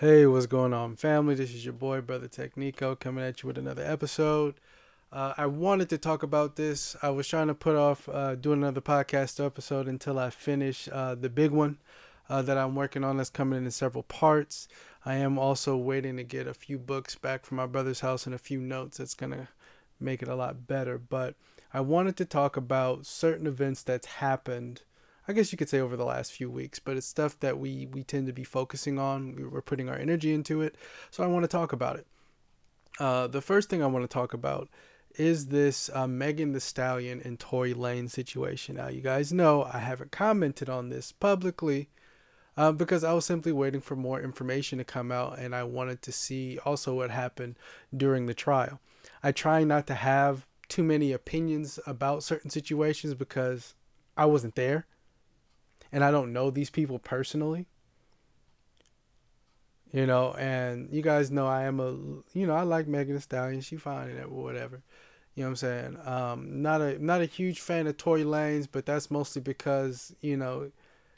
Hey, what's going on, family? This is your boy, Brother TekhNiqo, coming at you with another episode. Uh, I wanted to talk about this. I was trying to put off uh, doing another podcast episode until I finish uh, the big one uh, that I'm working on that's coming in several parts. I am also waiting to get a few books back from my brother's house and a few notes that's going to make it a lot better. But I wanted to talk about certain events that's happened I guess you could say over the last few weeks, but it's stuff that we we tend to be focusing on. We're putting our energy into it, so I want to talk about it. Uh, the first thing I want to talk about is this uh, Megan Thee Stallion and Tory Lane situation. Now, you guys know I haven't commented on this publicly uh, because I was simply waiting for more information to come out, and I wanted to see also what happened during the trial. I try not to have too many opinions about certain situations because I wasn't there and I don't know these people personally. You know, and you guys know I am a you know, I like Megan Thee Stallion, she fine and whatever. You know what I'm saying? Um, not a not a huge fan of Tory Lanez, but that's mostly because, you know,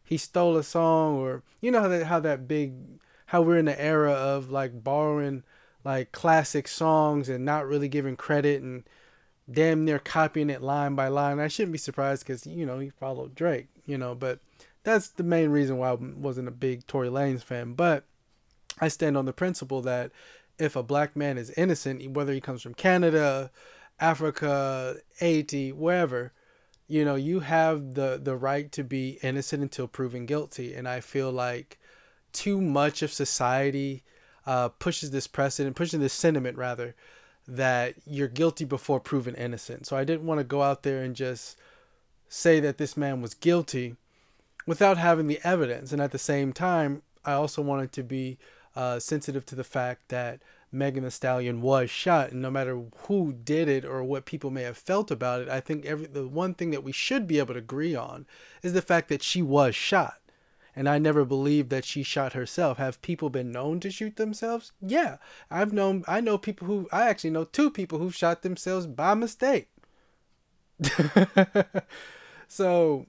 he stole a song or you know how that how that big how we're in the era of like borrowing like classic songs and not really giving credit and damn near copying it line by line. I shouldn't be surprised because you know he followed Drake, you know, but that's the main reason why I wasn't a big Tory Lanez fan. But I stand on the principle that if a black man is innocent, whether he comes from Canada, Africa, Haiti, wherever, you know, you have the the right to be innocent until proven guilty. And I feel like too much of society uh, pushes this precedent, pushes this sentiment rather, that you're guilty before proven innocent. So I didn't want to go out there and just say that this man was guilty without having the evidence. And at the same time, I also wanted to be uh, sensitive to the fact that Megan Thee Stallion was shot, and no matter who did it or what people may have felt about it, I think every the one thing that we should be able to agree on is the fact that she was shot. And I never believed that she shot herself. Have people been known to shoot themselves? Yeah, I've known. I know people who. I actually know two people who shot themselves by mistake. so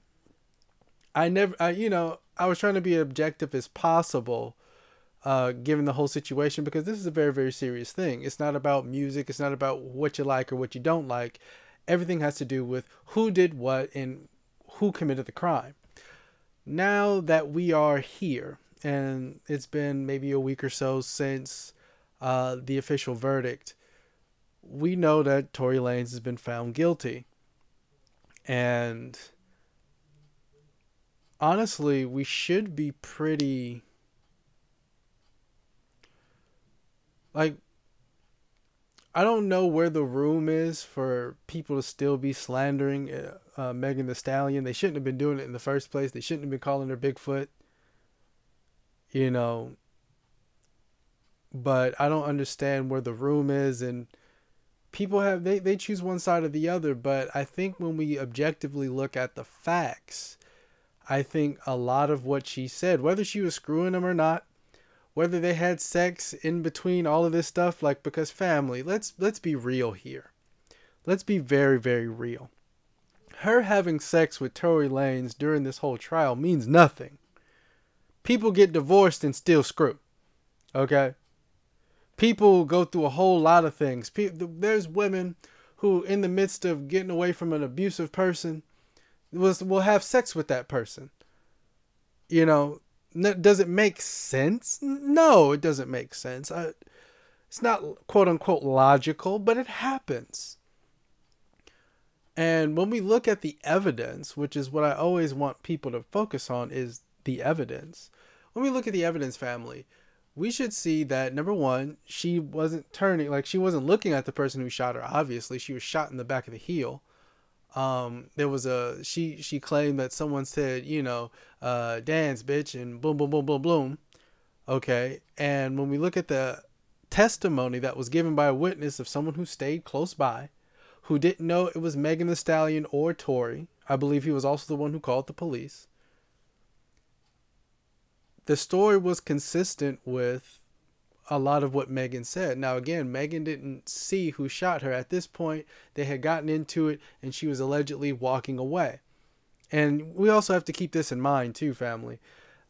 I never, I, you know, I was trying to be objective as possible, uh, given the whole situation, because this is a very, very serious thing. It's not about music. It's not about what you like or what you don't like. Everything has to do with who did what and who committed the crime. Now that we are here, and it's been maybe a week or so since uh, the official verdict, we know that Tory Lanez has been found guilty. And honestly, we should be pretty like I don't know where the room is for people to still be slandering uh, uh, Megan Thee Stallion. They shouldn't have been doing it in the first place. They shouldn't have been calling her Bigfoot. You know, but I don't understand where the room is and people have they, they choose one side or the other, but I think when we objectively look at the facts, I think a lot of what she said, whether she was screwing him or not, whether they had sex in between all of this stuff, like because family, let's let's be real here. Let's be very, very real. Her having sex with Tory Lanez during this whole trial means nothing. People get divorced and still screw. Okay? People go through a whole lot of things. There's women who, in the midst of getting away from an abusive person, was will have sex with that person. You know, does it make sense? No, it doesn't make sense. I, it's not quote unquote logical, but it happens. And when we look at the evidence, which is what I always want people to focus on, is the evidence. When we look at the evidence family, we should see that number one, she wasn't turning, like she wasn't looking at the person who shot her. Obviously, she was shot in the back of the heel um there was a she she claimed that someone said you know uh dance bitch and boom boom boom boom boom. Okay. And when we look at the testimony that was given by a witness of someone who stayed close by who didn't know it was Megan Thee Stallion or Tory I believe he was also the one who called the police the story was consistent with a lot of what Megan said. Now, again, Megan didn't see who shot her. At this point, they had gotten into it and she was allegedly walking away. And we also have to keep this in mind, too, family,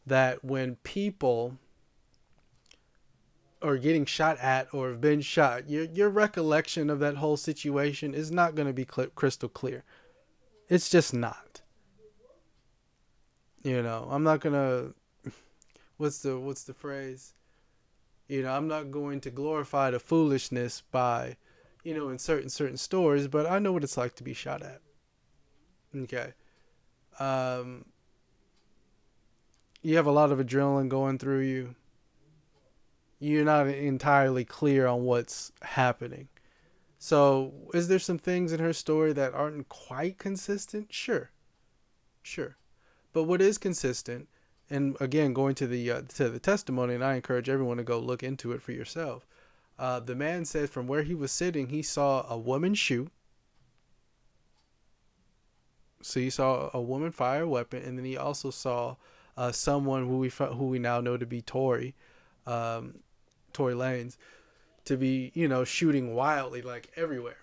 that when people are getting shot at or have been shot, your your recollection of that whole situation is not going to be cl- crystal clear. It's just not. You know, I'm not going to what's the what's the phrase? You know, I'm not going to glorify the foolishness by, you know, in certain certain stories, but I know what it's like to be shot at. Okay. Um you have a lot of adrenaline going through you you're not entirely clear on what's happening. So, is there some things in her story that aren't quite consistent? Sure. Sure. But what is consistent, and again, going to the uh, to the testimony, and I encourage everyone to go look into it for yourself. Uh, the man said from where he was sitting, he saw a woman shoot. So he saw a woman fire a weapon, and then he also saw uh, someone who we who we now know to be Tory, um, Tory Lanez to be, you know, shooting wildly like everywhere.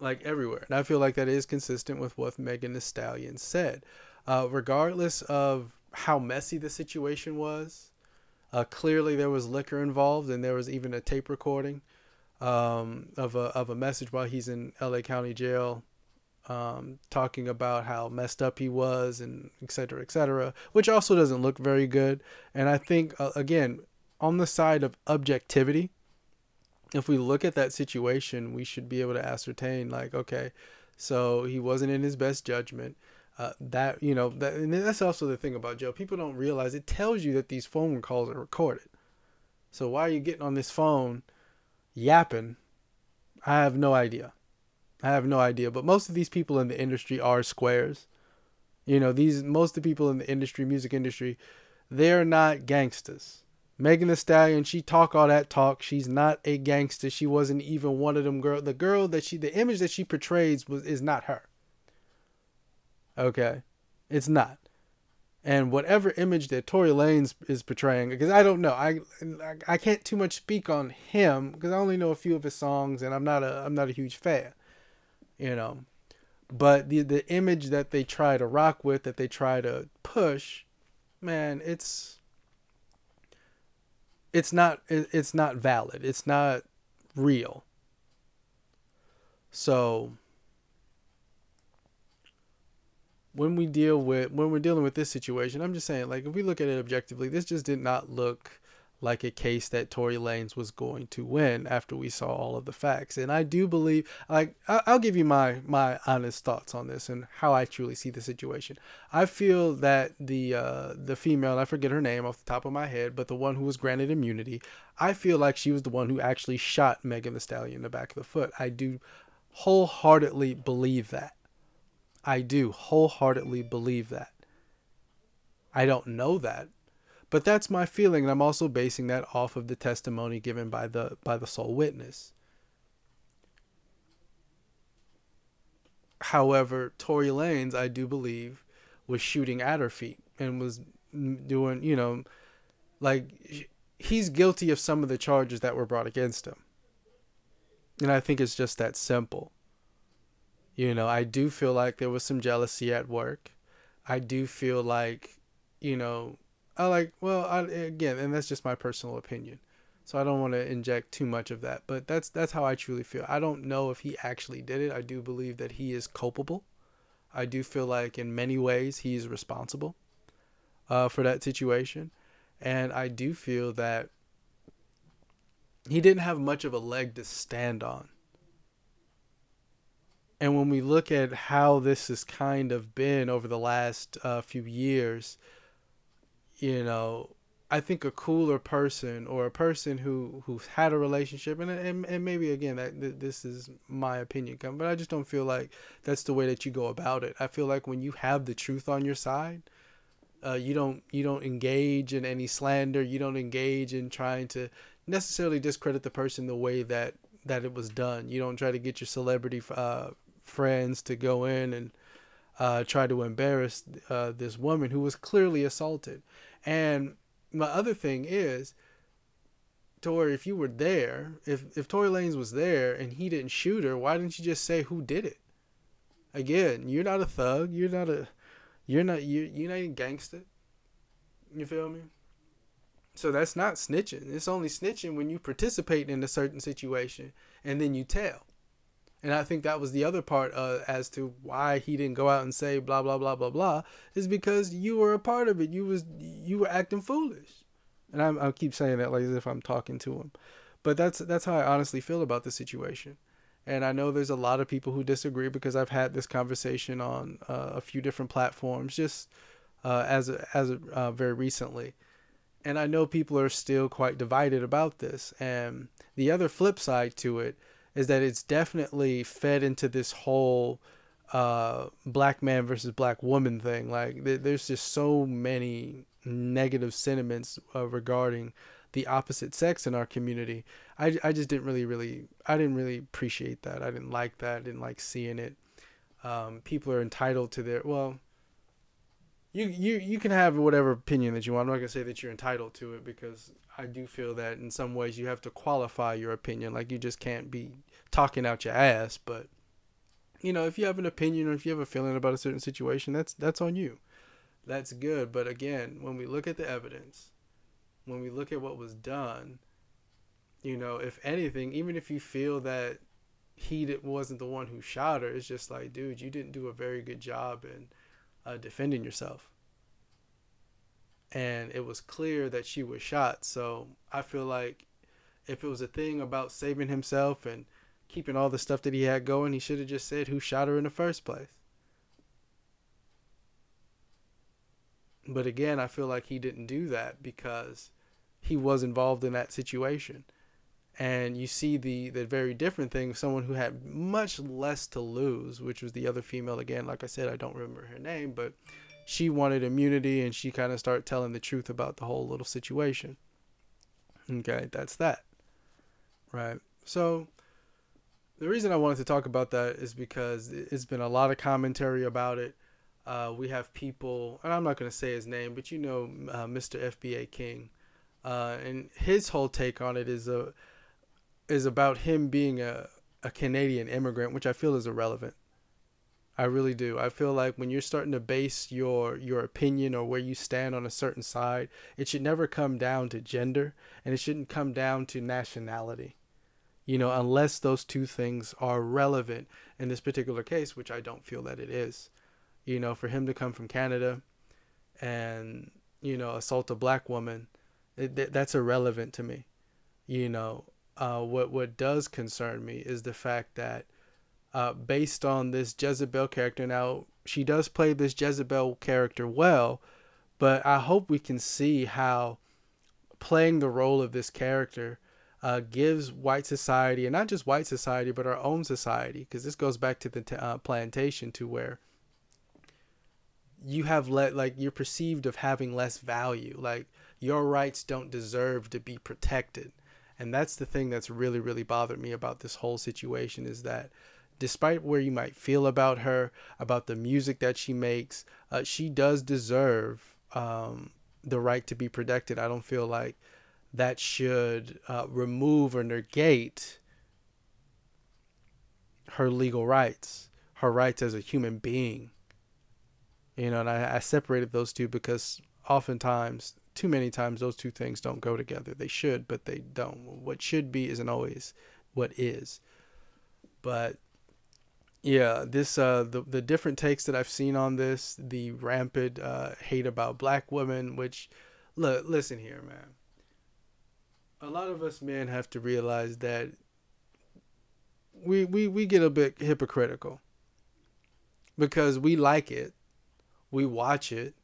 Like everywhere. And I feel like that is consistent with what Megan Thee Stallion said. Uh, regardless of how messy the situation was, uh, clearly there was liquor involved and there was even a tape recording um, of, a, of a message while he's in LA County Jail um, talking about how messed up he was and et cetera, et cetera, which also doesn't look very good. And I think, uh, again, on the side of objectivity, if we look at that situation, we should be able to ascertain, like, okay, so he wasn't in his best judgment. Uh, that you know, that, and that's also the thing about Joe. People don't realize it tells you that these phone calls are recorded. So why are you getting on this phone, yapping? I have no idea. I have no idea. But most of these people in the industry are squares. You know, these most of the people in the industry, music industry, they're not gangsters. Megan Thee Stallion, she talk all that talk. She's not a gangster. She wasn't even one of them girl. The girl that she, the image that she portrays was is not her. Okay, it's not. And whatever image that Tory Lanez is portraying, because I don't know, I I can't too much speak on him because I only know a few of his songs, and I'm not a I'm not a huge fan, you know. But the the image that they try to rock with, that they try to push, man, it's it's not it's not valid. It's not real. So when we deal with when we're dealing with this situation, I'm just saying like if we look at it objectively, this just did not look like a case that Tory Lanez was going to win after we saw all of the facts. And I do believe, like, I'll give you my my honest thoughts on this and how I truly see the situation. I feel that the uh, the female, I forget her name off the top of my head, but the one who was granted immunity, I feel like she was the one who actually shot Megan Thee Stallion in the back of the foot. I do wholeheartedly believe that. I do wholeheartedly believe that. I don't know that, but that's my feeling, and I'm also basing that off of the testimony given by the by the sole witness. However, Tory Lanez, I do believe, was shooting at her feet and was doing, you know, like he's guilty of some of the charges that were brought against him. And I think it's just that simple. You know, I do feel like there was some jealousy at work. I do feel like, you know, I like well I, again, and that's just my personal opinion. So I don't want to inject too much of that, but that's that's how I truly feel. I don't know if he actually did it. I do believe that he is culpable. I do feel like in many ways he is responsible uh, for that situation, and I do feel that he didn't have much of a leg to stand on. And when we look at how this has kind of been over the last uh, few years, you know, I think a cooler person or a person who who's had a relationship and and, and maybe again that this is my opinion come but I just don't feel like that's the way that you go about it. I feel like when you have the truth on your side, uh, you don't you don't engage in any slander, you don't engage in trying to necessarily discredit the person the way that that it was done. You don't try to get your celebrity uh, friends to go in and uh, try to embarrass uh, this woman who was clearly assaulted. And my other thing is, Tory, if you were there, if if Tory Lanez was there and he didn't shoot her, why didn't you just say who did it? Again, you're not a thug. You're not a, you're not you you're not a gangster. You feel me? So that's not snitching. It's only snitching when you participate in a certain situation and then you tell. And I think that was the other part uh, as to why he didn't go out and say blah blah blah blah blah is because you were a part of it. You was you were acting foolish, and I'm, I keep saying that like as if I'm talking to him, but that's that's how I honestly feel about the situation. And I know there's a lot of people who disagree because I've had this conversation on uh, a few different platforms just uh, as as uh, very recently and I know people are still quite divided about this. And the other flip side to it is that it's definitely fed into this whole uh, black man versus black woman thing. Like th- there's just so many negative sentiments uh, regarding the opposite sex in our community. I, I just didn't really really I didn't really appreciate that. I didn't like that. I didn't like seeing it. Um, people are entitled to their well you you you can have whatever opinion that you want. I'm not gonna say that you're entitled to it because I do feel that in some ways you have to qualify your opinion. Like you just can't be talking out your ass. But you know, if you have an opinion or if you have a feeling about a certain situation, that's that's on you. That's good. But again, when we look at the evidence, when we look at what was done, you know, if anything, even if you feel that he wasn't the one who shot her, it's just like, dude, you didn't do a very good job in uh, defending yourself. And it was clear that she was shot. So I feel like if it was a thing about saving himself and keeping all the stuff that he had going, he should have just said who shot her in the first place. But again, I feel like he didn't do that because he was involved in that situation and you see the the very different thing of someone who had much less to lose which was the other female. Again like i said i don't remember her name but she wanted immunity and she kind of started telling the truth about the whole little situation. Okay that's that right? So the reason i wanted to talk about that is because it's been a lot of commentary about it. Uh, we have people and i'm not going to say his name but you know uh, mr fba king uh, and his whole take on it is a is about him being a, a Canadian immigrant, which I feel is irrelevant. I really do. I feel like when you're starting to base your your opinion or where you stand on a certain side, it should never come down to gender and it shouldn't come down to nationality. You know, unless those two things are relevant in this particular case, which I don't feel that it is. You know, for him to come from Canada and, you know, assault a black woman, it, that's irrelevant to me. You know, uh, what what does concern me is the fact that uh, based on this Jezebel character, now she does play this Jezebel character well, but I hope we can see how playing the role of this character uh, gives white society, and not just white society, but our own society, because this goes back to the t- uh, plantation, to where you have let like you're perceived of having less value, like your rights don't deserve to be protected and that's the thing that's really, really bothered me about this whole situation is that despite where you might feel about her, about the music that she makes, uh, she does deserve um, the right to be protected. I don't feel like that should uh, remove or negate her legal rights, her rights as a human being. You know, and I, I separated those two because oftentimes too many times those two things don't go together. They should, but they don't. What should be isn't always what is. But yeah, this uh the the different takes that I've seen on this, the rampant uh, hate about black women, which look listen here, man. A lot of us men have to realize that we we we get a bit hypocritical because we like it, we watch it,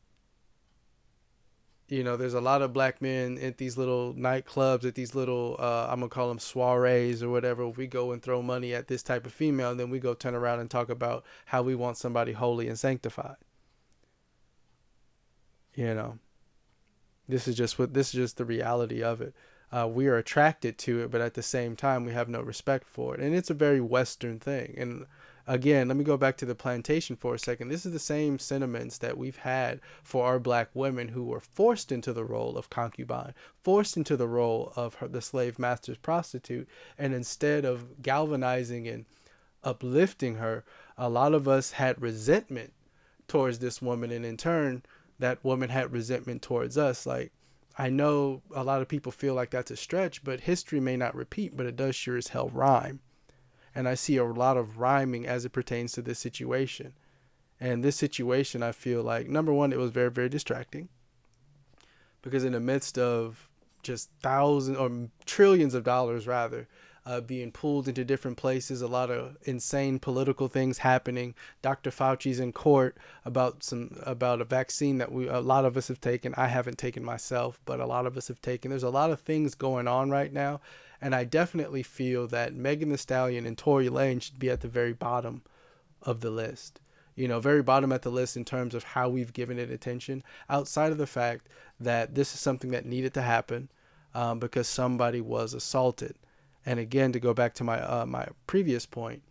you know, there's a lot of black men at these little nightclubs, at these little, uh, I'm gonna call them soirees or whatever. We go and throw money at this type of female, and then we go turn around and talk about how we want somebody holy and sanctified. You know, this is just what this is just the reality of it. Uh, we are attracted to it, but at the same time, we have no respect for it, and it's a very Western thing. And again, let me go back to the plantation for a second. This is the same sentiments that we've had for our black women who were forced into the role of concubine, forced into the role of her, the slave master's prostitute, and instead of galvanizing and uplifting her, a lot of us had resentment towards this woman, and in turn, that woman had resentment towards us. Like, I know a lot of people feel like that's a stretch, but history may not repeat, but it does sure as hell rhyme. And I see a lot of rhyming as it pertains to this situation. And this situation, I feel like, number one, it was very, very distracting. Because in the midst of just thousands or trillions of dollars, rather, uh, being pulled into different places, a lot of insane political things happening. Dr. Fauci's in court about some about a vaccine that we a lot of us have taken. I haven't taken myself, but a lot of us have taken. There's a lot of things going on right now, and I definitely feel that Megan Thee Stallion and Tory Lane should be at the very bottom of the list. You know, very bottom at the list in terms of how we've given it attention, outside of the fact that this is something that needed to happen um, because somebody was assaulted. And again, to go back to my uh, my previous point,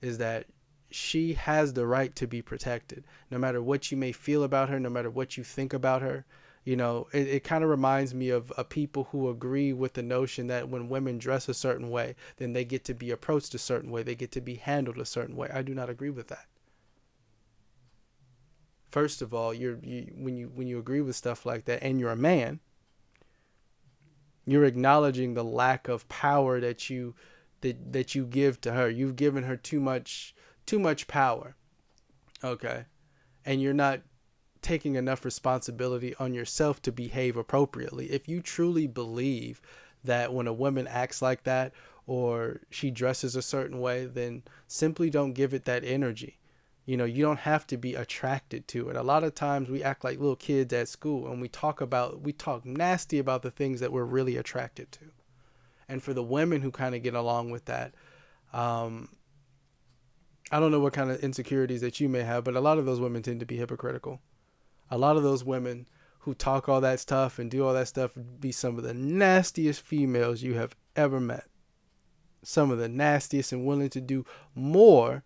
is that she has the right to be protected, no matter what you may feel about her, no matter what you think about her. You know, it, it kind of reminds me of uh, people who agree with the notion that when women dress a certain way, then they get to be approached a certain way, they get to be handled a certain way. I do not agree with that. First of all, you're you, when you when you agree with stuff like that, and you're a man, you're acknowledging the lack of power that you that that you give to her. You've given her too much too much power. Okay? And you're not taking enough responsibility on yourself to behave appropriately. If you truly believe that when a woman acts like that or she dresses a certain way, then simply don't give it that energy. You know you don't have to be attracted to it. A lot of times we act like little kids at school and we talk about we talk nasty about the things that we're really attracted to. And for the women who kind of get along with that um, i don't know what kind of insecurities that you may have but a lot of those women tend to be hypocritical a lot of those women who talk all that stuff and do all that stuff be some of the nastiest females you have ever met some of the nastiest and willing to do more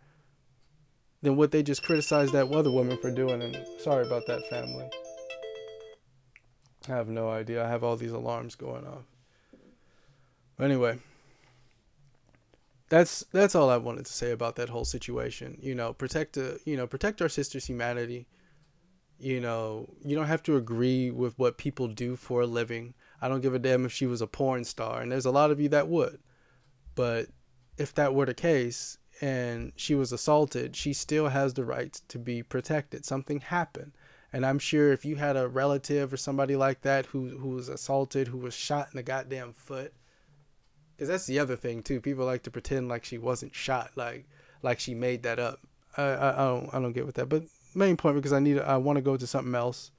than what they just criticized that other woman for doing. And sorry about that, family. I have no idea. I have all these alarms going off. Anyway, that's that's all I wanted to say about that whole situation. You know, protect the you know protect our sisters' humanity. You know, you don't have to agree with what people do for a living. I don't give a damn if she was a porn star, and there's a lot of you that would. But if that were the case, and she was assaulted, she still has the right to be protected. Something happened. And I'm sure if you had a relative or somebody like that who who was assaulted, who was shot in the goddamn foot, because that's the other thing too. People like to pretend like she wasn't shot, like like she made that up. I, I, I don't I don't get with that. But main point because I need I want to go to something else.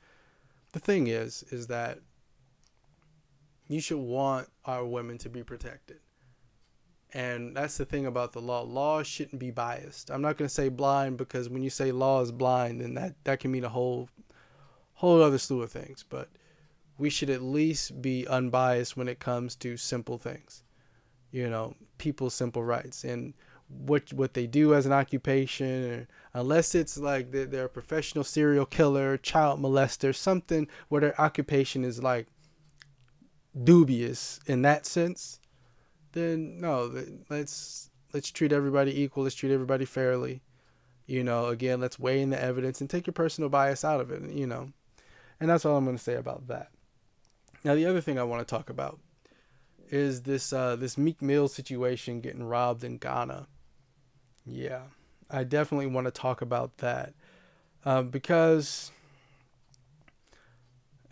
The thing is, is that you should want our women to be protected. And that's the thing about the law. Law shouldn't be biased. I'm not going to say blind because when you say law is blind, then that, that can mean a whole whole other slew of things. But we should at least be unbiased when it comes to simple things. You know, people's simple rights and what what they do as an occupation, unless it's like they're, they're a professional serial killer, child molester, something where their occupation is like dubious in that sense then no, let's let's treat everybody equal. Let's treat everybody fairly. You know, again, let's weigh in the evidence and take your personal bias out of it. You know, and that's all I'm going to say about that. Now, the other thing I want to talk about is this uh, this Meek Mill situation getting robbed in Ghana. Yeah, I definitely want to talk about that uh, because,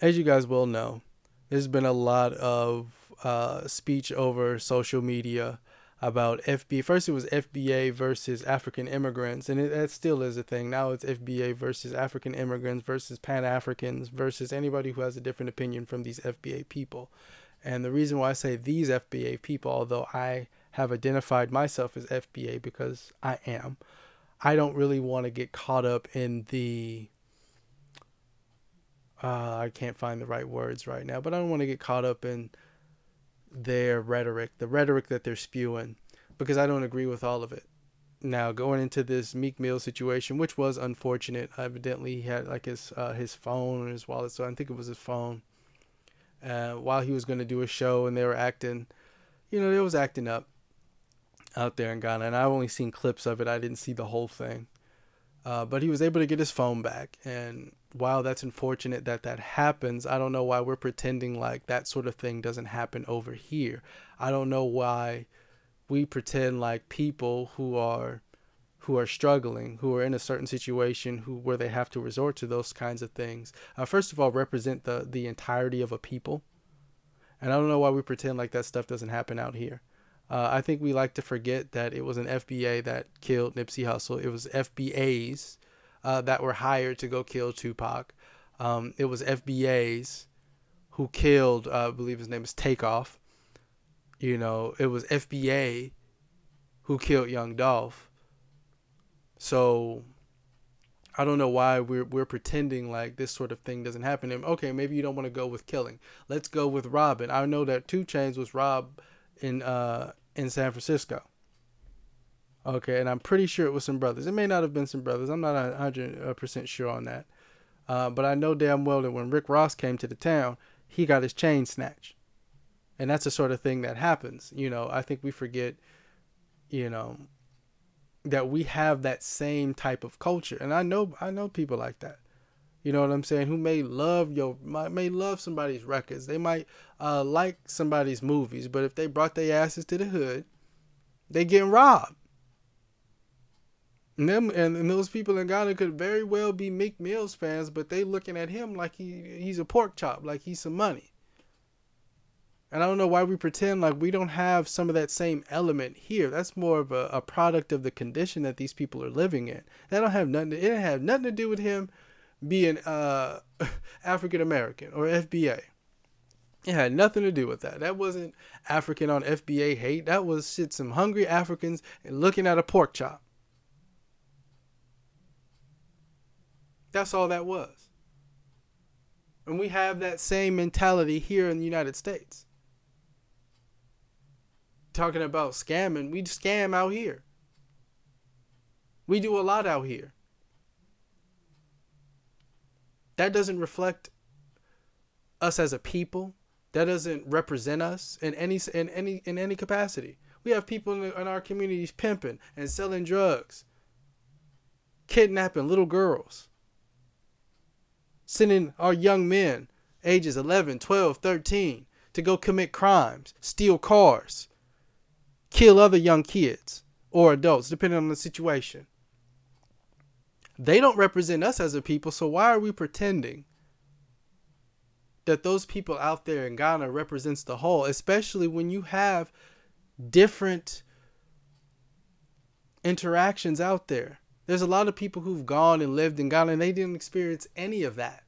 as you guys will know, there's been a lot of uh, speech over social media about FBA. First, it was FBA versus African immigrants, and it, still is a thing. Now it's FBA versus African immigrants versus Pan Africans versus anybody who has a different opinion from these FBA people. And the reason why I say these FBA people, although I have identified myself as FBA because I am, I don't really want to get caught up in the. Uh, I can't find the right words right now, but I don't want to get caught up in their rhetoric, the rhetoric that they're spewing, because I don't agree with all of it. Now going into this Meek Mill situation, which was unfortunate, evidently he had like his uh, his phone or his wallet, so I think it was his phone. Uh, while he was going to do a show, and they were acting, you know, they was acting up out there in Ghana, and I've only seen clips of it. I didn't see the whole thing. Uh, but he was able to get his phone back, and while that's unfortunate that that happens, I don't know why we're pretending like that sort of thing doesn't happen over here. I don't know why we pretend like people who are who are struggling, who are in a certain situation, who where they have to resort to those kinds of things. Uh, first of all, represent the the entirety of a people, and I don't know why we pretend like that stuff doesn't happen out here. Uh, I think we like to forget that it was an FBA that killed Nipsey Hussle. It was FBAs uh, that were hired to go kill Tupac. Um, it was FBAs who killed, uh, I believe his name is Takeoff. You know, it was FBA who killed Young Dolph. So I don't know why we're we're pretending like this sort of thing doesn't happen. And okay, maybe you don't want to go with killing. Let's go with robbing. I know that 2 Chainz was robbed in uh in San Francisco. Okay, and I'm pretty sure it was some brothers. It may not have been some brothers. I'm not hundred percent sure on that. Uh, but I know damn well that when Rick Ross came to the town, he got his chain snatched, and that's the sort of thing that happens. You know, I think we forget, you know, that we have that same type of culture, and I know I know people like that. You know what I'm saying? Who may love your may love somebody's records. They might uh, like somebody's movies, but if they brought their asses to the hood, they getting robbed. And them and, and those people in Ghana could very well be Meek Mill's fans, but they looking at him like he he's a pork chop, like he's some money. And I don't know why we pretend like we don't have some of that same element here. That's more of a, a product of the condition that these people are living in. That don't have nothing. To, it didn't have nothing to do with him being uh, African American or FBA. It had nothing to do with that. That wasn't African on FBA hate. That was shit some hungry Africans and looking at a pork chop. That's all that was. And we have that same mentality here in the United States. Talking about scamming, we scam out here. We do a lot out here. That doesn't reflect us as a people. That doesn't represent us in any in any in any capacity. We have people in, the, in our communities pimping and selling drugs, kidnapping little girls sending our young men, ages 11, 12, 13, to go commit crimes, steal cars, kill other young kids or adults, depending on the situation. They don't represent us as a people, so why are we pretending that those people out there in Ghana represents the whole, especially when you have different interactions out there. There's a lot of people who've gone and lived in Ghana and they didn't experience any of that.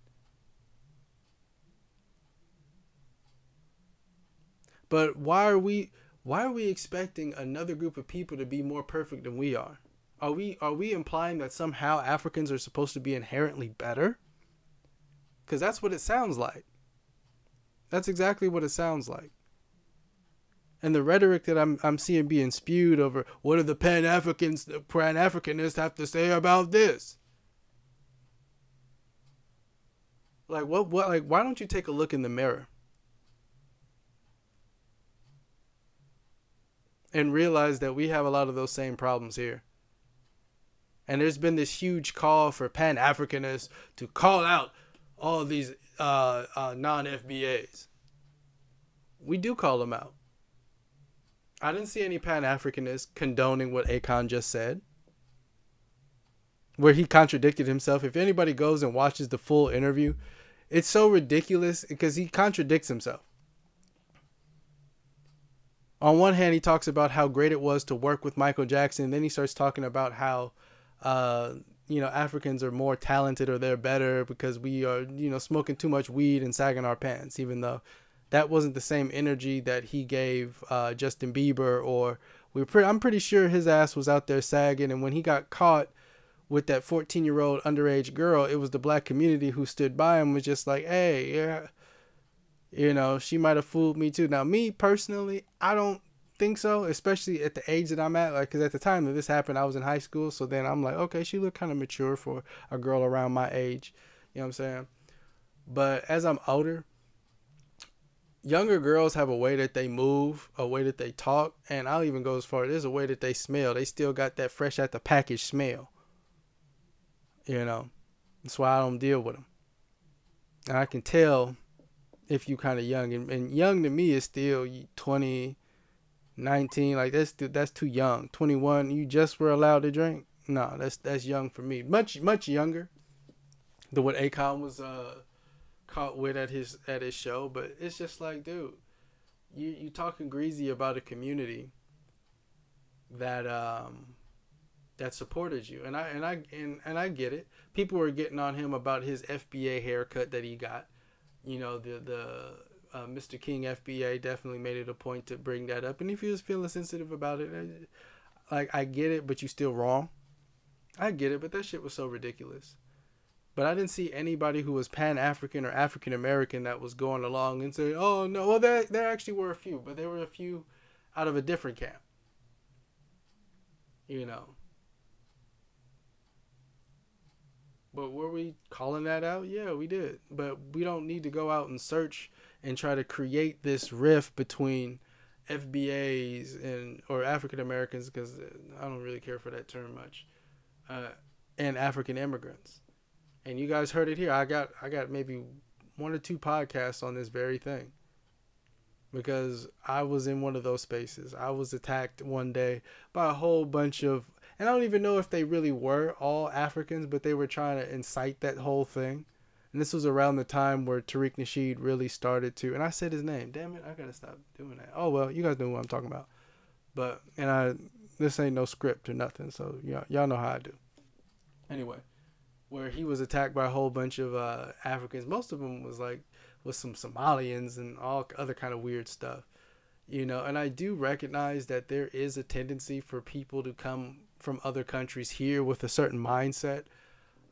But why are we why are we expecting another group of people to be more perfect than we are? Are we are we implying that somehow Africans are supposed to be inherently better? Cuz that's what it sounds like. That's exactly what it sounds like. And the rhetoric that I'm I'm seeing being spewed over what do the Pan Africans the Pan Africanists have to say about this? Like what what like why don't you take a look in the mirror? and realize that we have a lot of those same problems here. And there's been this huge call for Pan Africanists to call out all these uh, uh, non FBAs. We do call them out. I didn't see any Pan Africanists condoning what Akon just said, where he contradicted himself. If anybody goes and watches the full interview, it's so ridiculous because he contradicts himself on one hand, he talks about how great it was to work with Michael Jackson. Then he starts talking about how, uh, you know, Africans are more talented or they're better because we are, you know, smoking too much weed and sagging our pants, even though that wasn't the same energy that he gave uh, Justin Bieber or we were pretty, I'm pretty sure his ass was out there sagging. And when he got caught with that 14 year old underage girl, it was the black community who stood by him was just like, hey, yeah you know, she might have fooled me too. Now, me personally, I don't think so, especially at the age that I'm at. Like, because at the time that this happened, I was in high school. So then I'm like, okay, she looked kind of mature for a girl around my age. You know what I'm saying? But as I'm older, younger girls have a way that they move, a way that they talk, and I'll even go as far as a way that they smell. They still got that fresh out the package smell. You know, that's why I don't deal with them. and I can tell if you kind of young and, and young to me is still 20 19 like that's that's too young. 21 you just were allowed to drink? No that's that's young for me. Much much younger than what Akon was uh caught with at his at his show but it's just like dude you you talking greasy about a community that um that supported you. And I and I and, and I get it. People were getting on him about his FBA haircut that he got you know the the uh, Mr. King FBA definitely made it a point to bring that up. And if he was feeling sensitive about it, like I get it, but you still wrong. I get it, but that shit was so ridiculous. But I didn't see anybody who was Pan African or African American that was going along and saying, "Oh no." Well, there there actually were a few, but there were a few out of a different camp. You know. But were we calling that out? Yeah, we did. But we don't need to go out and search and try to create this rift between FBAs and or African Americans because I don't really care for that term much, uh, and African immigrants. And you guys heard it here. I got I got maybe one or two podcasts on this very thing because I was in one of those spaces. I was attacked one day by a whole bunch of and I don't even know if they really were all Africans, but they were trying to incite that whole thing. And this was around the time where Tariq Nasheed really started to, and I said his name. Damn it, I gotta stop doing that. Oh well, you guys know what I'm talking about. But and I, this ain't no script or nothing, so y'all y'all know how I do. Anyway, where he was attacked by a whole bunch of uh, Africans. Most of them was like with some Somalians and all other kind of weird stuff, you know. And I do recognize that there is a tendency for people to come from other countries here with a certain mindset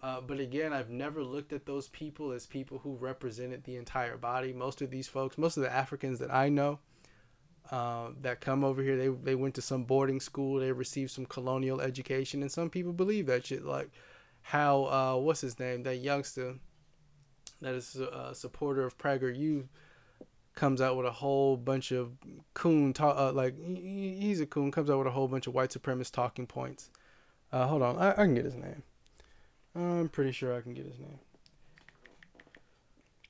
uh, but again, I've never looked at those people as people who represented the entire body. Most of these folks, most of the Africans that I know uh, that come over here, they, they went to some boarding school, they received some colonial education, and some people believe that shit. Like how, uh, what's his name, that youngster that is a supporter of PragerU comes out with a whole bunch of coon talk, uh, like he's a coon, comes out with a whole bunch of white supremacist talking points. Uh, hold on, I, I can get his name. I'm pretty sure I can get his name.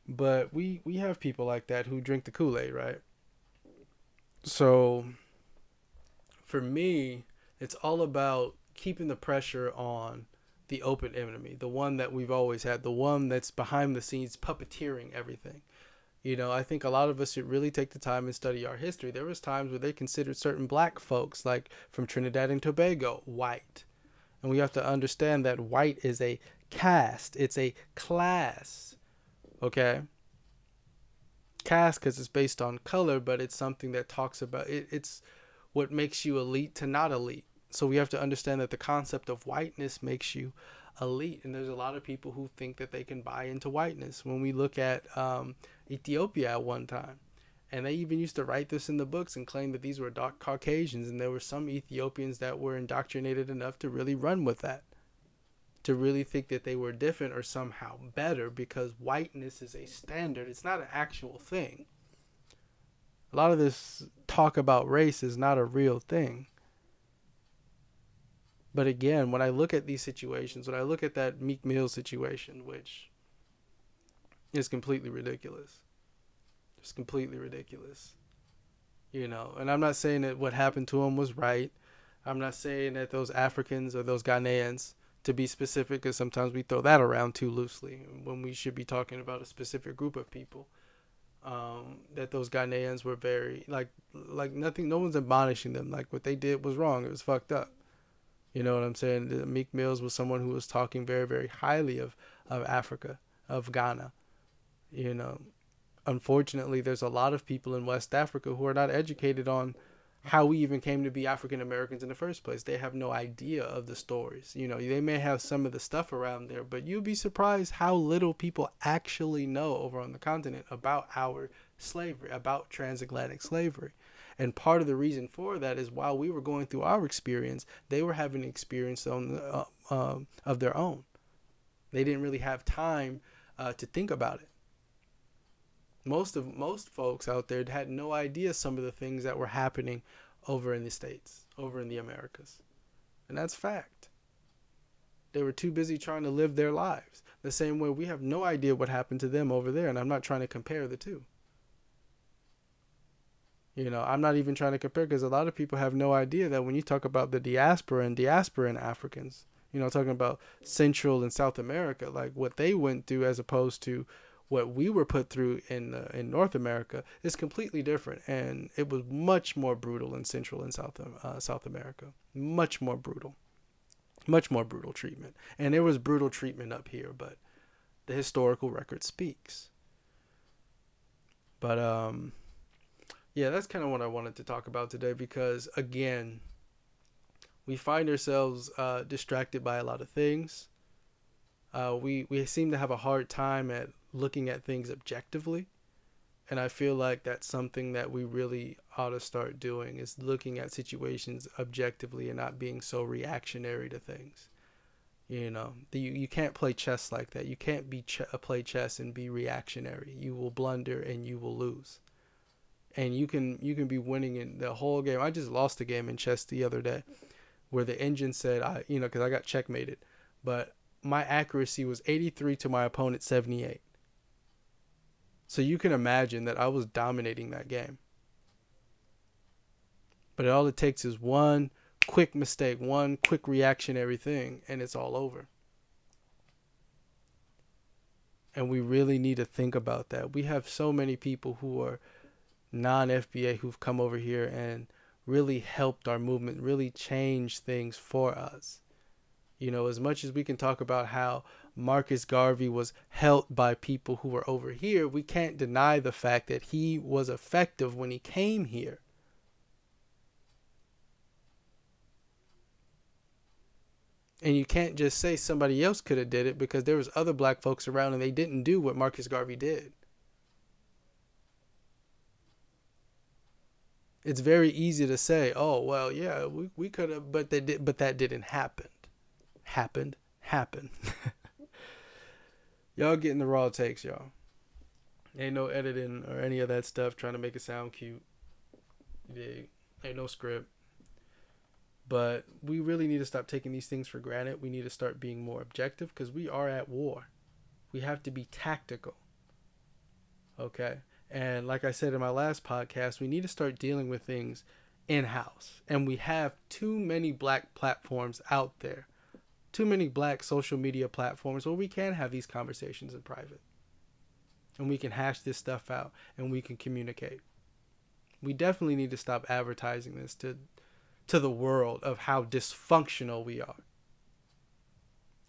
But we we have people like that who drink the Kool-Aid, right? So for me, it's all about keeping the pressure on the open enemy, the one that we've always had, the one that's behind the scenes puppeteering everything. You know, I think a lot of us should really take the time and study our history. There was times where they considered certain black folks, like from Trinidad and Tobago, white. And we have to understand that white is a caste, it's a class. Okay? Caste because it's based on color, but it's something that talks about it, it's what makes you elite to not elite. So we have to understand that the concept of whiteness makes you elite. And there's a lot of people who think that they can buy into whiteness. When we look at um, Ethiopia at one time, and they even used to write this in the books and claim that these were dark Caucasians, and there were some Ethiopians that were indoctrinated enough to really run with that, to really think that they were different or somehow better because whiteness is a standard. It's not an actual thing. A lot of this talk about race is not a real thing. But again, when I look at these situations, when I look at that Meek Mill situation, which is completely ridiculous it's completely ridiculous. You know, and I'm not saying that what happened to him was right. I'm not saying that those Africans or those Ghanaians, to be specific, because sometimes we throw that around too loosely when we should be talking about a specific group of people. Um, that those Ghanaians were very like like nothing. No one's admonishing them. Like what they did was wrong. It was fucked up. You know what I'm saying? Meek Mills was someone who was talking very very highly of of Africa, of Ghana. You know, unfortunately, there's a lot of people in West Africa who are not educated on how we even came to be African Americans in the first place. They have no idea of the stories. You know, they may have some of the stuff around there, but you'll be surprised how little people actually know over on the continent about our slavery, about transatlantic slavery. And part of the reason for that is while we were going through our experience, they were having an experience on uh, uh, of their own. They didn't really have time uh, to think about it most of most folks out there had no idea some of the things that were happening over in the states, over in the Americas. And that's fact. They were too busy trying to live their lives. The same way we have no idea what happened to them over there, and I'm not trying to compare the two. You know, I'm not even trying to compare because a lot of people have no idea that when you talk about the diaspora and diasporan Africans, you know, talking about Central and South America, like what they went through as opposed to what we were put through in uh, in North America is completely different, and it was much more brutal in Central and South uh, South America, much more brutal, much more brutal treatment, and there was brutal treatment up here, but the historical record speaks. But um, yeah, that's kind of what I wanted to talk about today because again, we find ourselves uh, distracted by a lot of things. Uh, we we seem to have a hard time at looking at things objectively, and I feel like that's something that we really ought to start doing is looking at situations objectively and not being so reactionary to things. You know, the, you you can't play chess like that. You can't be ch- uh, play chess and be reactionary. You will blunder and you will lose and you can you can be winning in the whole game. I just lost a game in chess the other day, where the engine said I you know because I got checkmated, but my accuracy was 83 to my opponent 78. So you can imagine that I was dominating that game. But all it takes is one quick mistake, one quick reactionary thing, and it's all over. And we really need to think about that. We have so many people who are non FBA who've come over here and really helped our movement, really changed things for us. You know, as much as we can talk about how Marcus Garvey was helped by people who were over here, we can't deny the fact that he was effective when he came here. And you can't just say somebody else could have did it because there was other black folks around and they didn't do what Marcus Garvey did. it's very easy to say, "Oh, well, yeah, we, we could have," but they did, but that didn't happen. Happened, happened. y'all getting the raw takes, y'all. Ain't no editing or any of that stuff trying to make it sound cute. Yeah, ain't no script. But we really need to stop taking these things for granted. We need to start being more objective because we are at war. We have to be tactical. Okay? And like I said in my last podcast, we need to start dealing with things in house. And we have too many black platforms out there, too many black social media platforms where we can have these conversations in private. And we can hash this stuff out and we can communicate. We definitely need to stop advertising this to to the world of how dysfunctional we are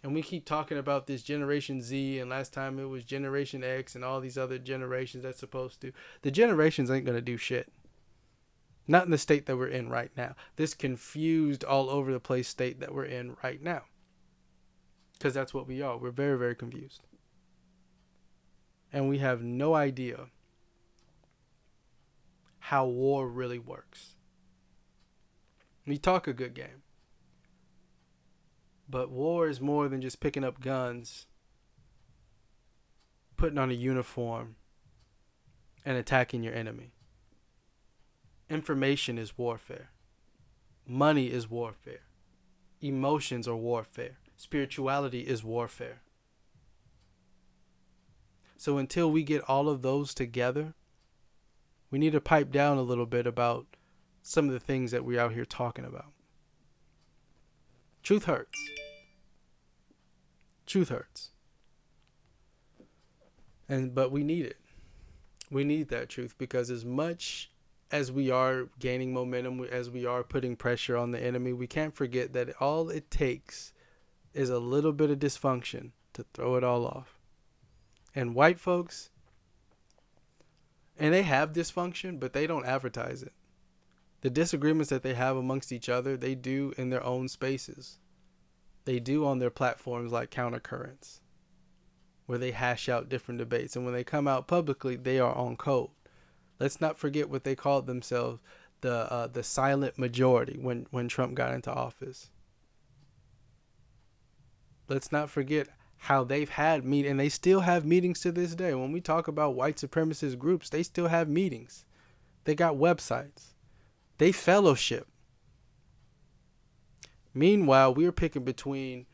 and we keep talking about this generation Z and last time it was generation X and all these other generations that's supposed to the generations ain't going to do shit. Not in the state that we're in right now. This confused all over the place state that we're in right now. Cuz that's what we are. We're very very confused. And we have no idea how war really works. We talk a good game. But war is more than just picking up guns, putting on a uniform, and attacking your enemy. Information is warfare. Money is warfare. Emotions are warfare. Spirituality is warfare. So until we get all of those together, we need to pipe down a little bit about some of the things that we're out here talking about. Truth hurts. Truth hurts. And but we need it. We need that truth because as much as we are gaining momentum, as we are putting pressure on the enemy, we can't forget that all it takes is a little bit of dysfunction to throw it all off. And white folks, and they have dysfunction, but they don't advertise it the disagreements that they have amongst each other, they do in their own spaces. They do on their platforms like Countercurrents, where they hash out different debates. And when they come out publicly, they are on code. Let's not forget what they called themselves the uh, the silent majority when, when Trump got into office. Let's not forget how they've had meet and they still have meetings to this day. When we talk about white supremacist groups, they still have meetings. They got websites. They fellowship. Meanwhile, we're picking between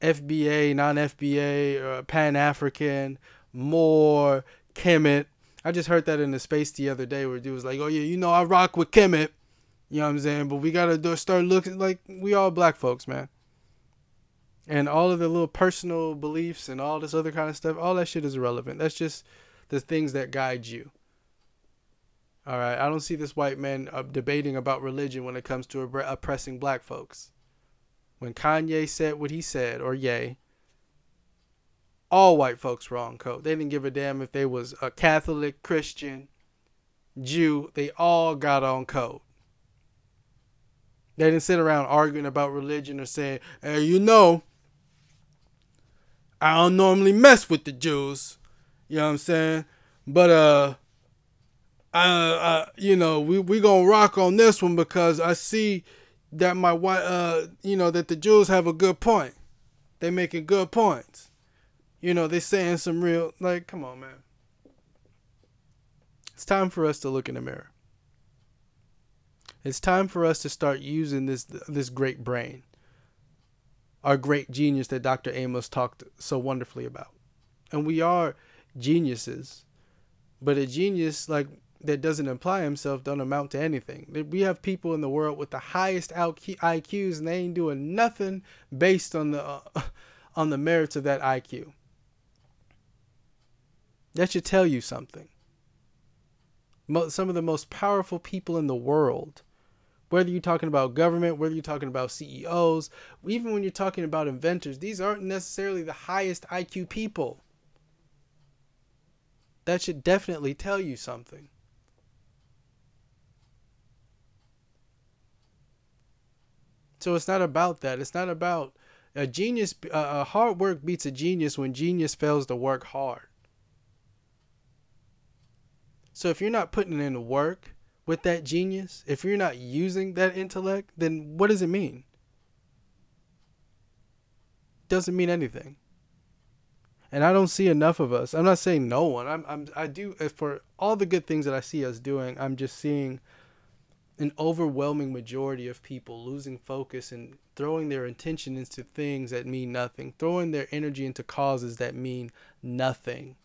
FBA, non FBA, uh, Pan African, Moor, Kemet. I just heard that in the space the other day where dude was like, oh, yeah, you know, I rock with Kemet. You know what I'm saying? But we got to start looking like we all black folks, man. And all of the little personal beliefs and all this other kind of stuff, all that shit is irrelevant. That's just the things that guide you. All right, I don't see this white man uh, debating about religion when it comes to oppressing black folks. When Kanye said what he said, or Ye, all white folks were on code. They didn't give a damn if they was a Catholic, Christian, Jew. They all got on code. They didn't sit around arguing about religion or saying, "Hey, you know, I don't normally mess with the Jews." You know what I'm saying? But uh I, uh, you know, we we gonna rock on this one because I see that my white, uh, you know, that the Jews have a good point. They making good points. You know, they saying some real like, come on, man. It's time for us to look in the mirror. It's time for us to start using this this great brain, our great genius that Dr. Amos talked so wonderfully about, and we are geniuses, but a genius like that doesn't imply himself don't amount to anything. We have people in the world with the highest IQs and they ain't doing nothing based on the uh, on the merits of that IQ. That should tell you something. Some of the most powerful people in the world, whether you're talking about government, whether you're talking about CEOs, even when you're talking about inventors, these aren't necessarily the highest IQ people. That should definitely tell you something. So it's not about that. It's not about a genius. Uh, hard work beats a genius when genius fails to work hard. So if you're not putting in the work with that genius, if you're not using that intellect, then what does it mean? Doesn't mean anything. And I don't see enough of us. I'm not saying no one. I'm, I'm I do for all the good things that I see us doing. I'm just seeing an overwhelming majority of people losing focus and throwing their attention into things that mean nothing, throwing their energy into causes that mean nothing.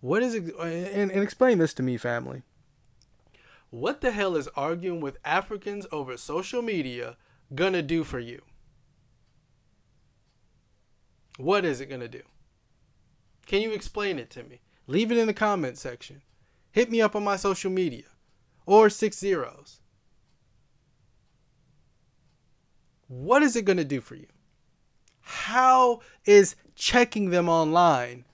What is it? And, and explain this to me, family. What the hell is arguing with Africans over social media gonna do for you? What is it gonna do? Can you explain it to me? Leave it in the comment section. Hit me up on my social media or six zeros. What is it to do for you? How is checking them online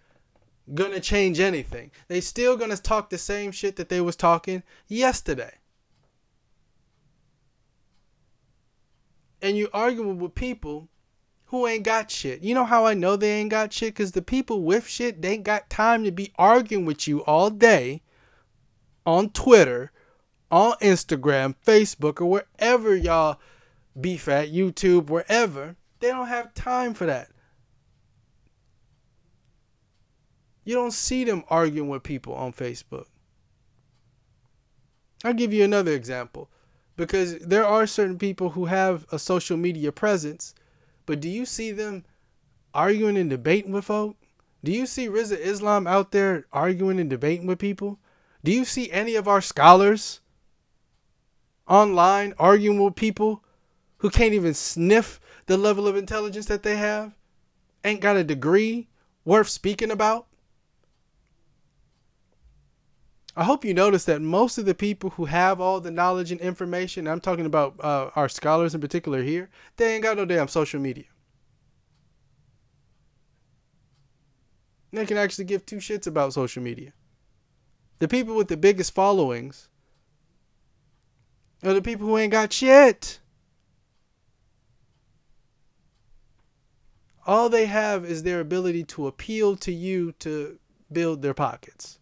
to change anything? They still to talk the same shit that they was talking yesterday. And you arguing with people who ain't got shit. You know how I know they ain't got shit? Because the people with shit, they ain't got time to be arguing with you all day on Twitter on Instagram, Facebook, or wherever y'all beef at, YouTube, wherever, they don't have time for that. You don't see them arguing with people on Facebook. I'll give you another example because there are certain people who have a social media presence, but do you see them arguing and debating with folk? Do you see Rizza Islam out there arguing and debating with people? Do you see any of our scholars online arguing with people who can't even sniff the level of intelligence that they have, ain't got a degree worth speaking about. I hope you notice that most of the people who have all the knowledge and information, I'm talking about uh, our scholars in particular here, they ain't got no damn social media. They can actually give two shits about social media. The people with the biggest followings are the people who ain't got shit. All they have is their ability to appeal to you to build their pockets.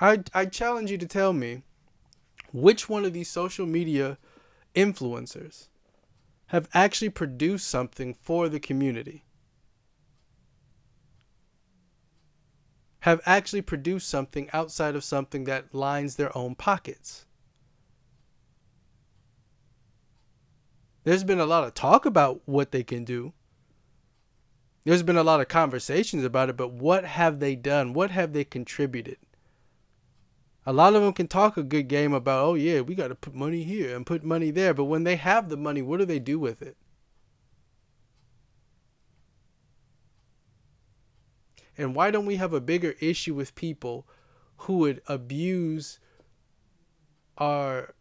I, I challenge you to tell me which one of these social media influencers have actually produced something for the community. have actually produced something outside of something that lines their own pockets. There's been a lot of talk about what they can do. There's been a lot of conversations about it, but what have they done? What have they contributed? A lot of them can talk a good game about, oh, yeah, we got to put money here and put money there. But when they have the money, what do they do with it? And why don't we have a bigger issue with people who would abuse our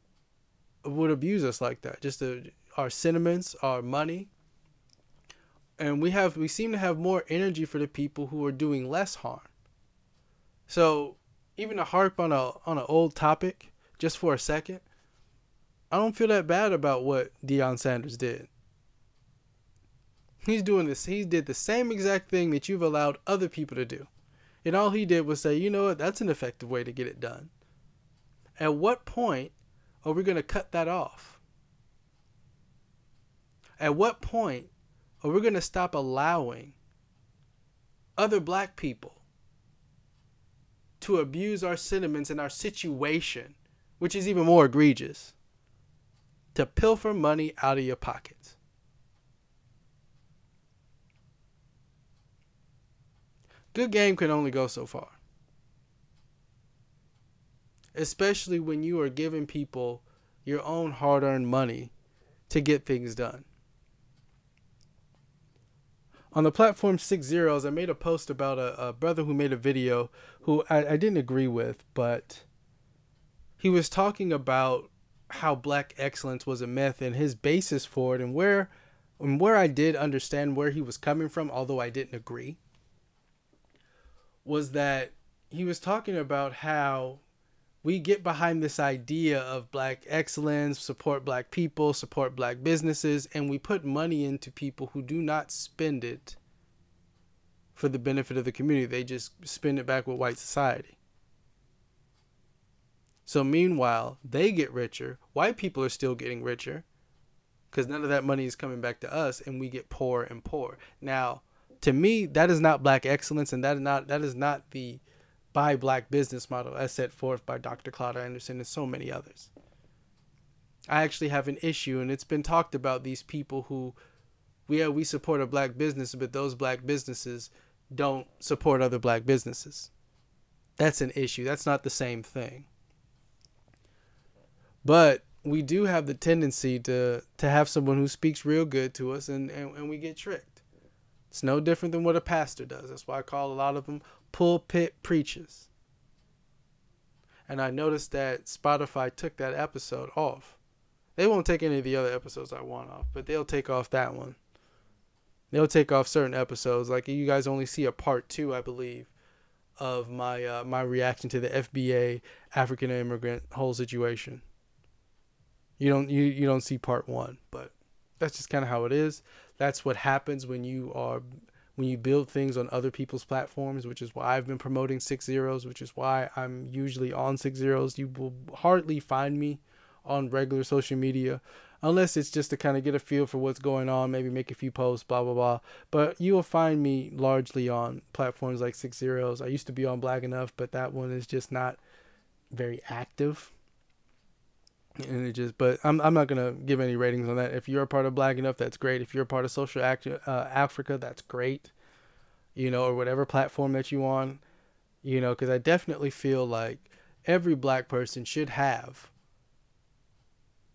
would abuse us like that? Just the, our sentiments, our money. And we have we seem to have more energy for the people who are doing less harm. So even to harp on a on an old topic just for a second, I don't feel that bad about what Deion Sanders did. He's doing this. He did the same exact thing that you've allowed other people to do. And all he did was say, you know what, that's an effective way to get it done. At what point are we going to cut that off? At what point are we going to stop allowing other black people to abuse our sentiments and our situation, which is even more egregious, to pilfer money out of your pockets. Good game can only go so far. Especially when you are giving people your own hard earned money to get things done. On the platform Six Zeros, I made a post about a, a brother who made a video who I, I didn't agree with, but he was talking about how black excellence was a myth and his basis for it and where and where I did understand where he was coming from, although I didn't agree, was that he was talking about how we get behind this idea of black excellence, support black people, support black businesses, and we put money into people who do not spend it for the benefit of the community. They just spend it back with white society. So meanwhile, they get richer. White people are still getting richer because none of that money is coming back to us, and we get poor and poor. Now, to me, that is not black excellence, and that is not that is not the buy black business model as set forth by Dr. Claude Anderson and so many others. I actually have an issue, and it's been talked about these people who, yeah, we support a black business, but those black businesses don't support other black businesses. That's an issue. That's not the same thing. But we do have the tendency to to have someone who speaks real good to us, and, and, and we get tricked. It's no different than what a pastor does. That's why I call a lot of them pulpit preachers. And I noticed that Spotify took that episode off. They won't take any of the other episodes I want off, but they'll take off that one. They'll take off certain episodes. Like you guys only see a part two, I believe, of my uh, my reaction to the FBA African immigrant whole situation. You don't you, you don't see part one, but that's just kind of how it is. That's what happens when you are when you build things on other people's platforms, which is why I've been promoting Six Zeros, which is why I'm usually on Six Zeros. You will hardly find me on regular social media unless it's just to kind of get a feel for what's going on, maybe make a few posts, blah blah blah. But you will find me largely on platforms like Six Zeros. I used to be on Black Enough, but that one is just not very active and it just but I'm, I'm not gonna give any ratings on that if you're a part of black enough that's great if you're a part of social act uh, africa that's great you know or whatever platform that you on you know because i definitely feel like every black person should have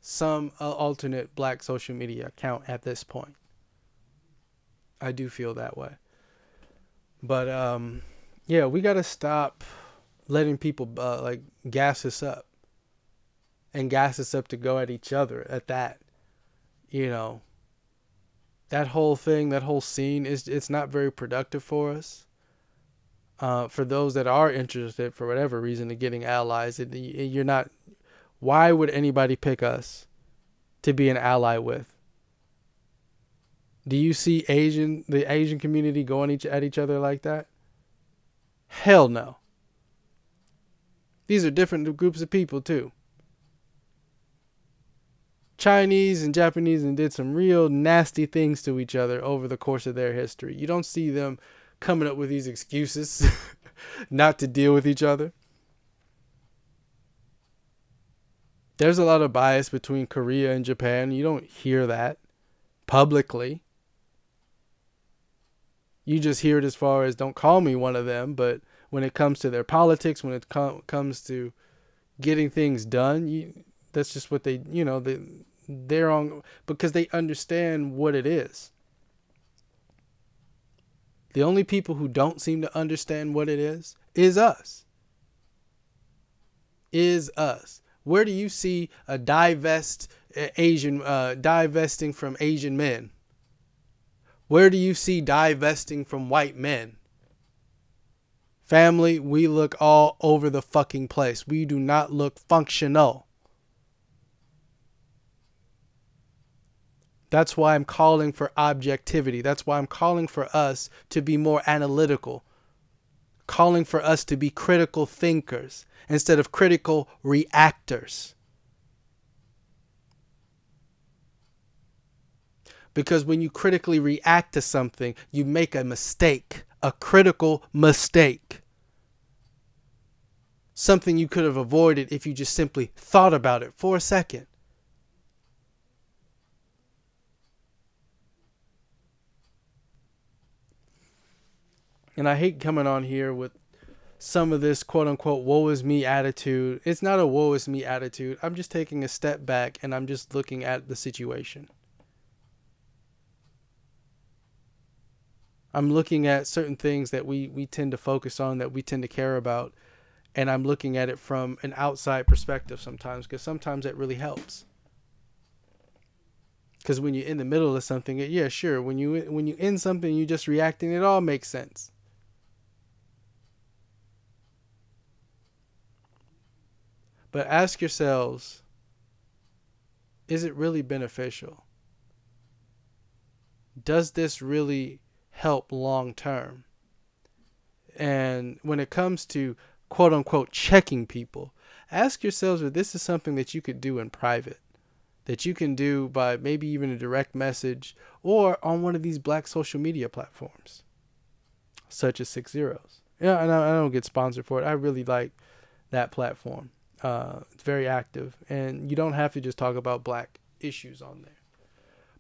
some uh, alternate black social media account at this point i do feel that way but um yeah we gotta stop letting people uh, like gas us up and gas us up to go at each other at that. You know, that whole thing, that whole scene is it's not very productive for us. Uh, for those that are interested for whatever reason in getting allies, it, you're not. Why would anybody pick us to be an ally with? Do you see Asian the Asian community going each at each other like that? Hell no. These are different groups of people too. Chinese and Japanese and did some real nasty things to each other over the course of their history. You don't see them coming up with these excuses not to deal with each other. There's a lot of bias between Korea and Japan. You don't hear that. publicly. You just hear it as far as don't call me one of them, but when it comes to their politics, when it com- comes to getting things done, you, that's just what they, you know, they, they're on because they understand what it is. The only people who don't seem to understand what it is is us. Is us. Where do you see a divest uh, Asian uh, divesting from Asian men? Where do you see divesting from white men? Family, we look all over the fucking place. We do not look functional. That's why I'm calling for objectivity. That's why I'm calling for us to be more analytical, calling for us to be critical thinkers instead of critical reactors. Because when you critically react to something, you make a mistake, a critical mistake. Something you could have avoided if you just simply thought about it for a second. And I hate coming on here with some of this quote unquote woe is me attitude. It's not a woe is me attitude. I'm just taking a step back and I'm just looking at the situation. I'm looking at certain things that we, we tend to focus on, that we tend to care about, and I'm looking at it from an outside perspective sometimes because sometimes that really helps. Because when you're in the middle of something, yeah, sure. When you when you in something, you just reacting. It all makes sense. But ask yourselves is it really beneficial? Does this really help long term? And when it comes to quote unquote checking people, ask yourselves if this is something that you could do in private, that you can do by maybe even a direct message or on one of these black social media platforms, such as Six Zeros. Yeah, and I, I don't get sponsored for it. I really like that platform. Uh, it's very active, and you don't have to just talk about black issues on there.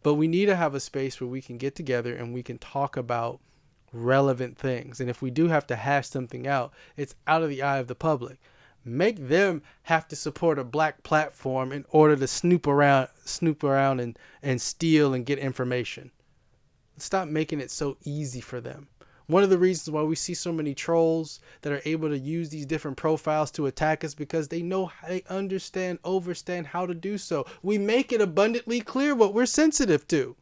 But we need to have a space where we can get together and we can talk about relevant things. And if we do have to hash something out, it's out of the eye of the public. Make them have to support a black platform in order to snoop around, snoop around, and and steal and get information. Stop making it so easy for them. One of the reasons why we see so many trolls that are able to use these different profiles to attack us because they know they understand, understand how to do so. We make it abundantly clear what we're sensitive to.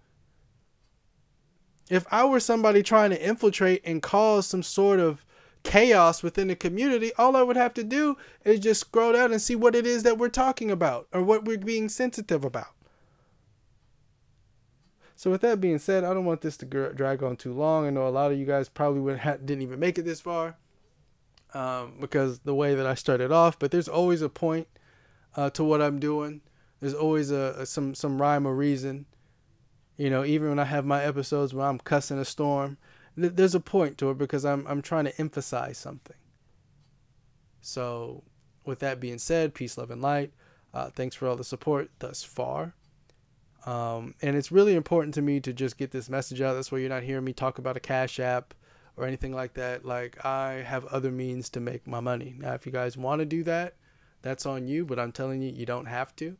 If I were somebody trying to infiltrate and cause some sort of chaos within the community, all I would have to do is just scroll down and see what it is that we're talking about or what we're being sensitive about. So with that being said, I don't want this to drag on too long. I know a lot of you guys probably would ha- didn't even make it this far um, because the way that I started off. But there's always a point uh, to what I'm doing. There's always a, a, some some rhyme or reason. You know, even when I have my episodes where I'm cussing a storm, th- there's a point to it because I'm I'm trying to emphasize something. So, with that being said, peace, love, and light. Uh, thanks for all the support thus far. Um, and it's really important to me to just get this message out. That's why you're not hearing me talk about a Cash App or anything like that. Like, I have other means to make my money. Now, if you guys want to do that, that's on you, but I'm telling you, you don't have to.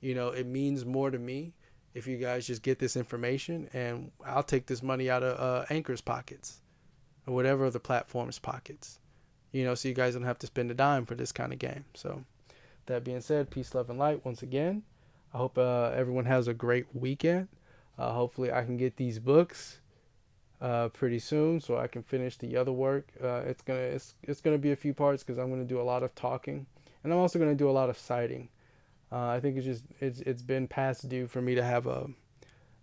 You know, it means more to me if you guys just get this information, and I'll take this money out of uh, Anchor's pockets or whatever other platform's pockets. You know, so you guys don't have to spend a dime for this kind of game. So, that being said, peace, love, and light once again. I hope uh, everyone has a great weekend. Uh, hopefully, I can get these books uh, pretty soon so I can finish the other work. Uh, it's gonna it's it's gonna be a few parts because I'm gonna do a lot of talking, and I'm also gonna do a lot of citing. Uh, I think it's just it's it's been past due for me to have a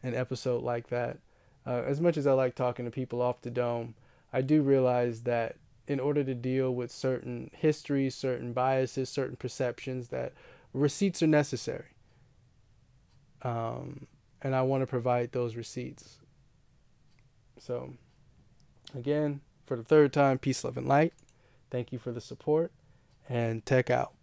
an episode like that. Uh, as much as I like talking to people off the dome, I do realize that in order to deal with certain histories, certain biases, certain perceptions, that receipts are necessary um, and I want to provide those receipts. So, again, for the third time, peace, love, and light. Thank you for the support, and tech out.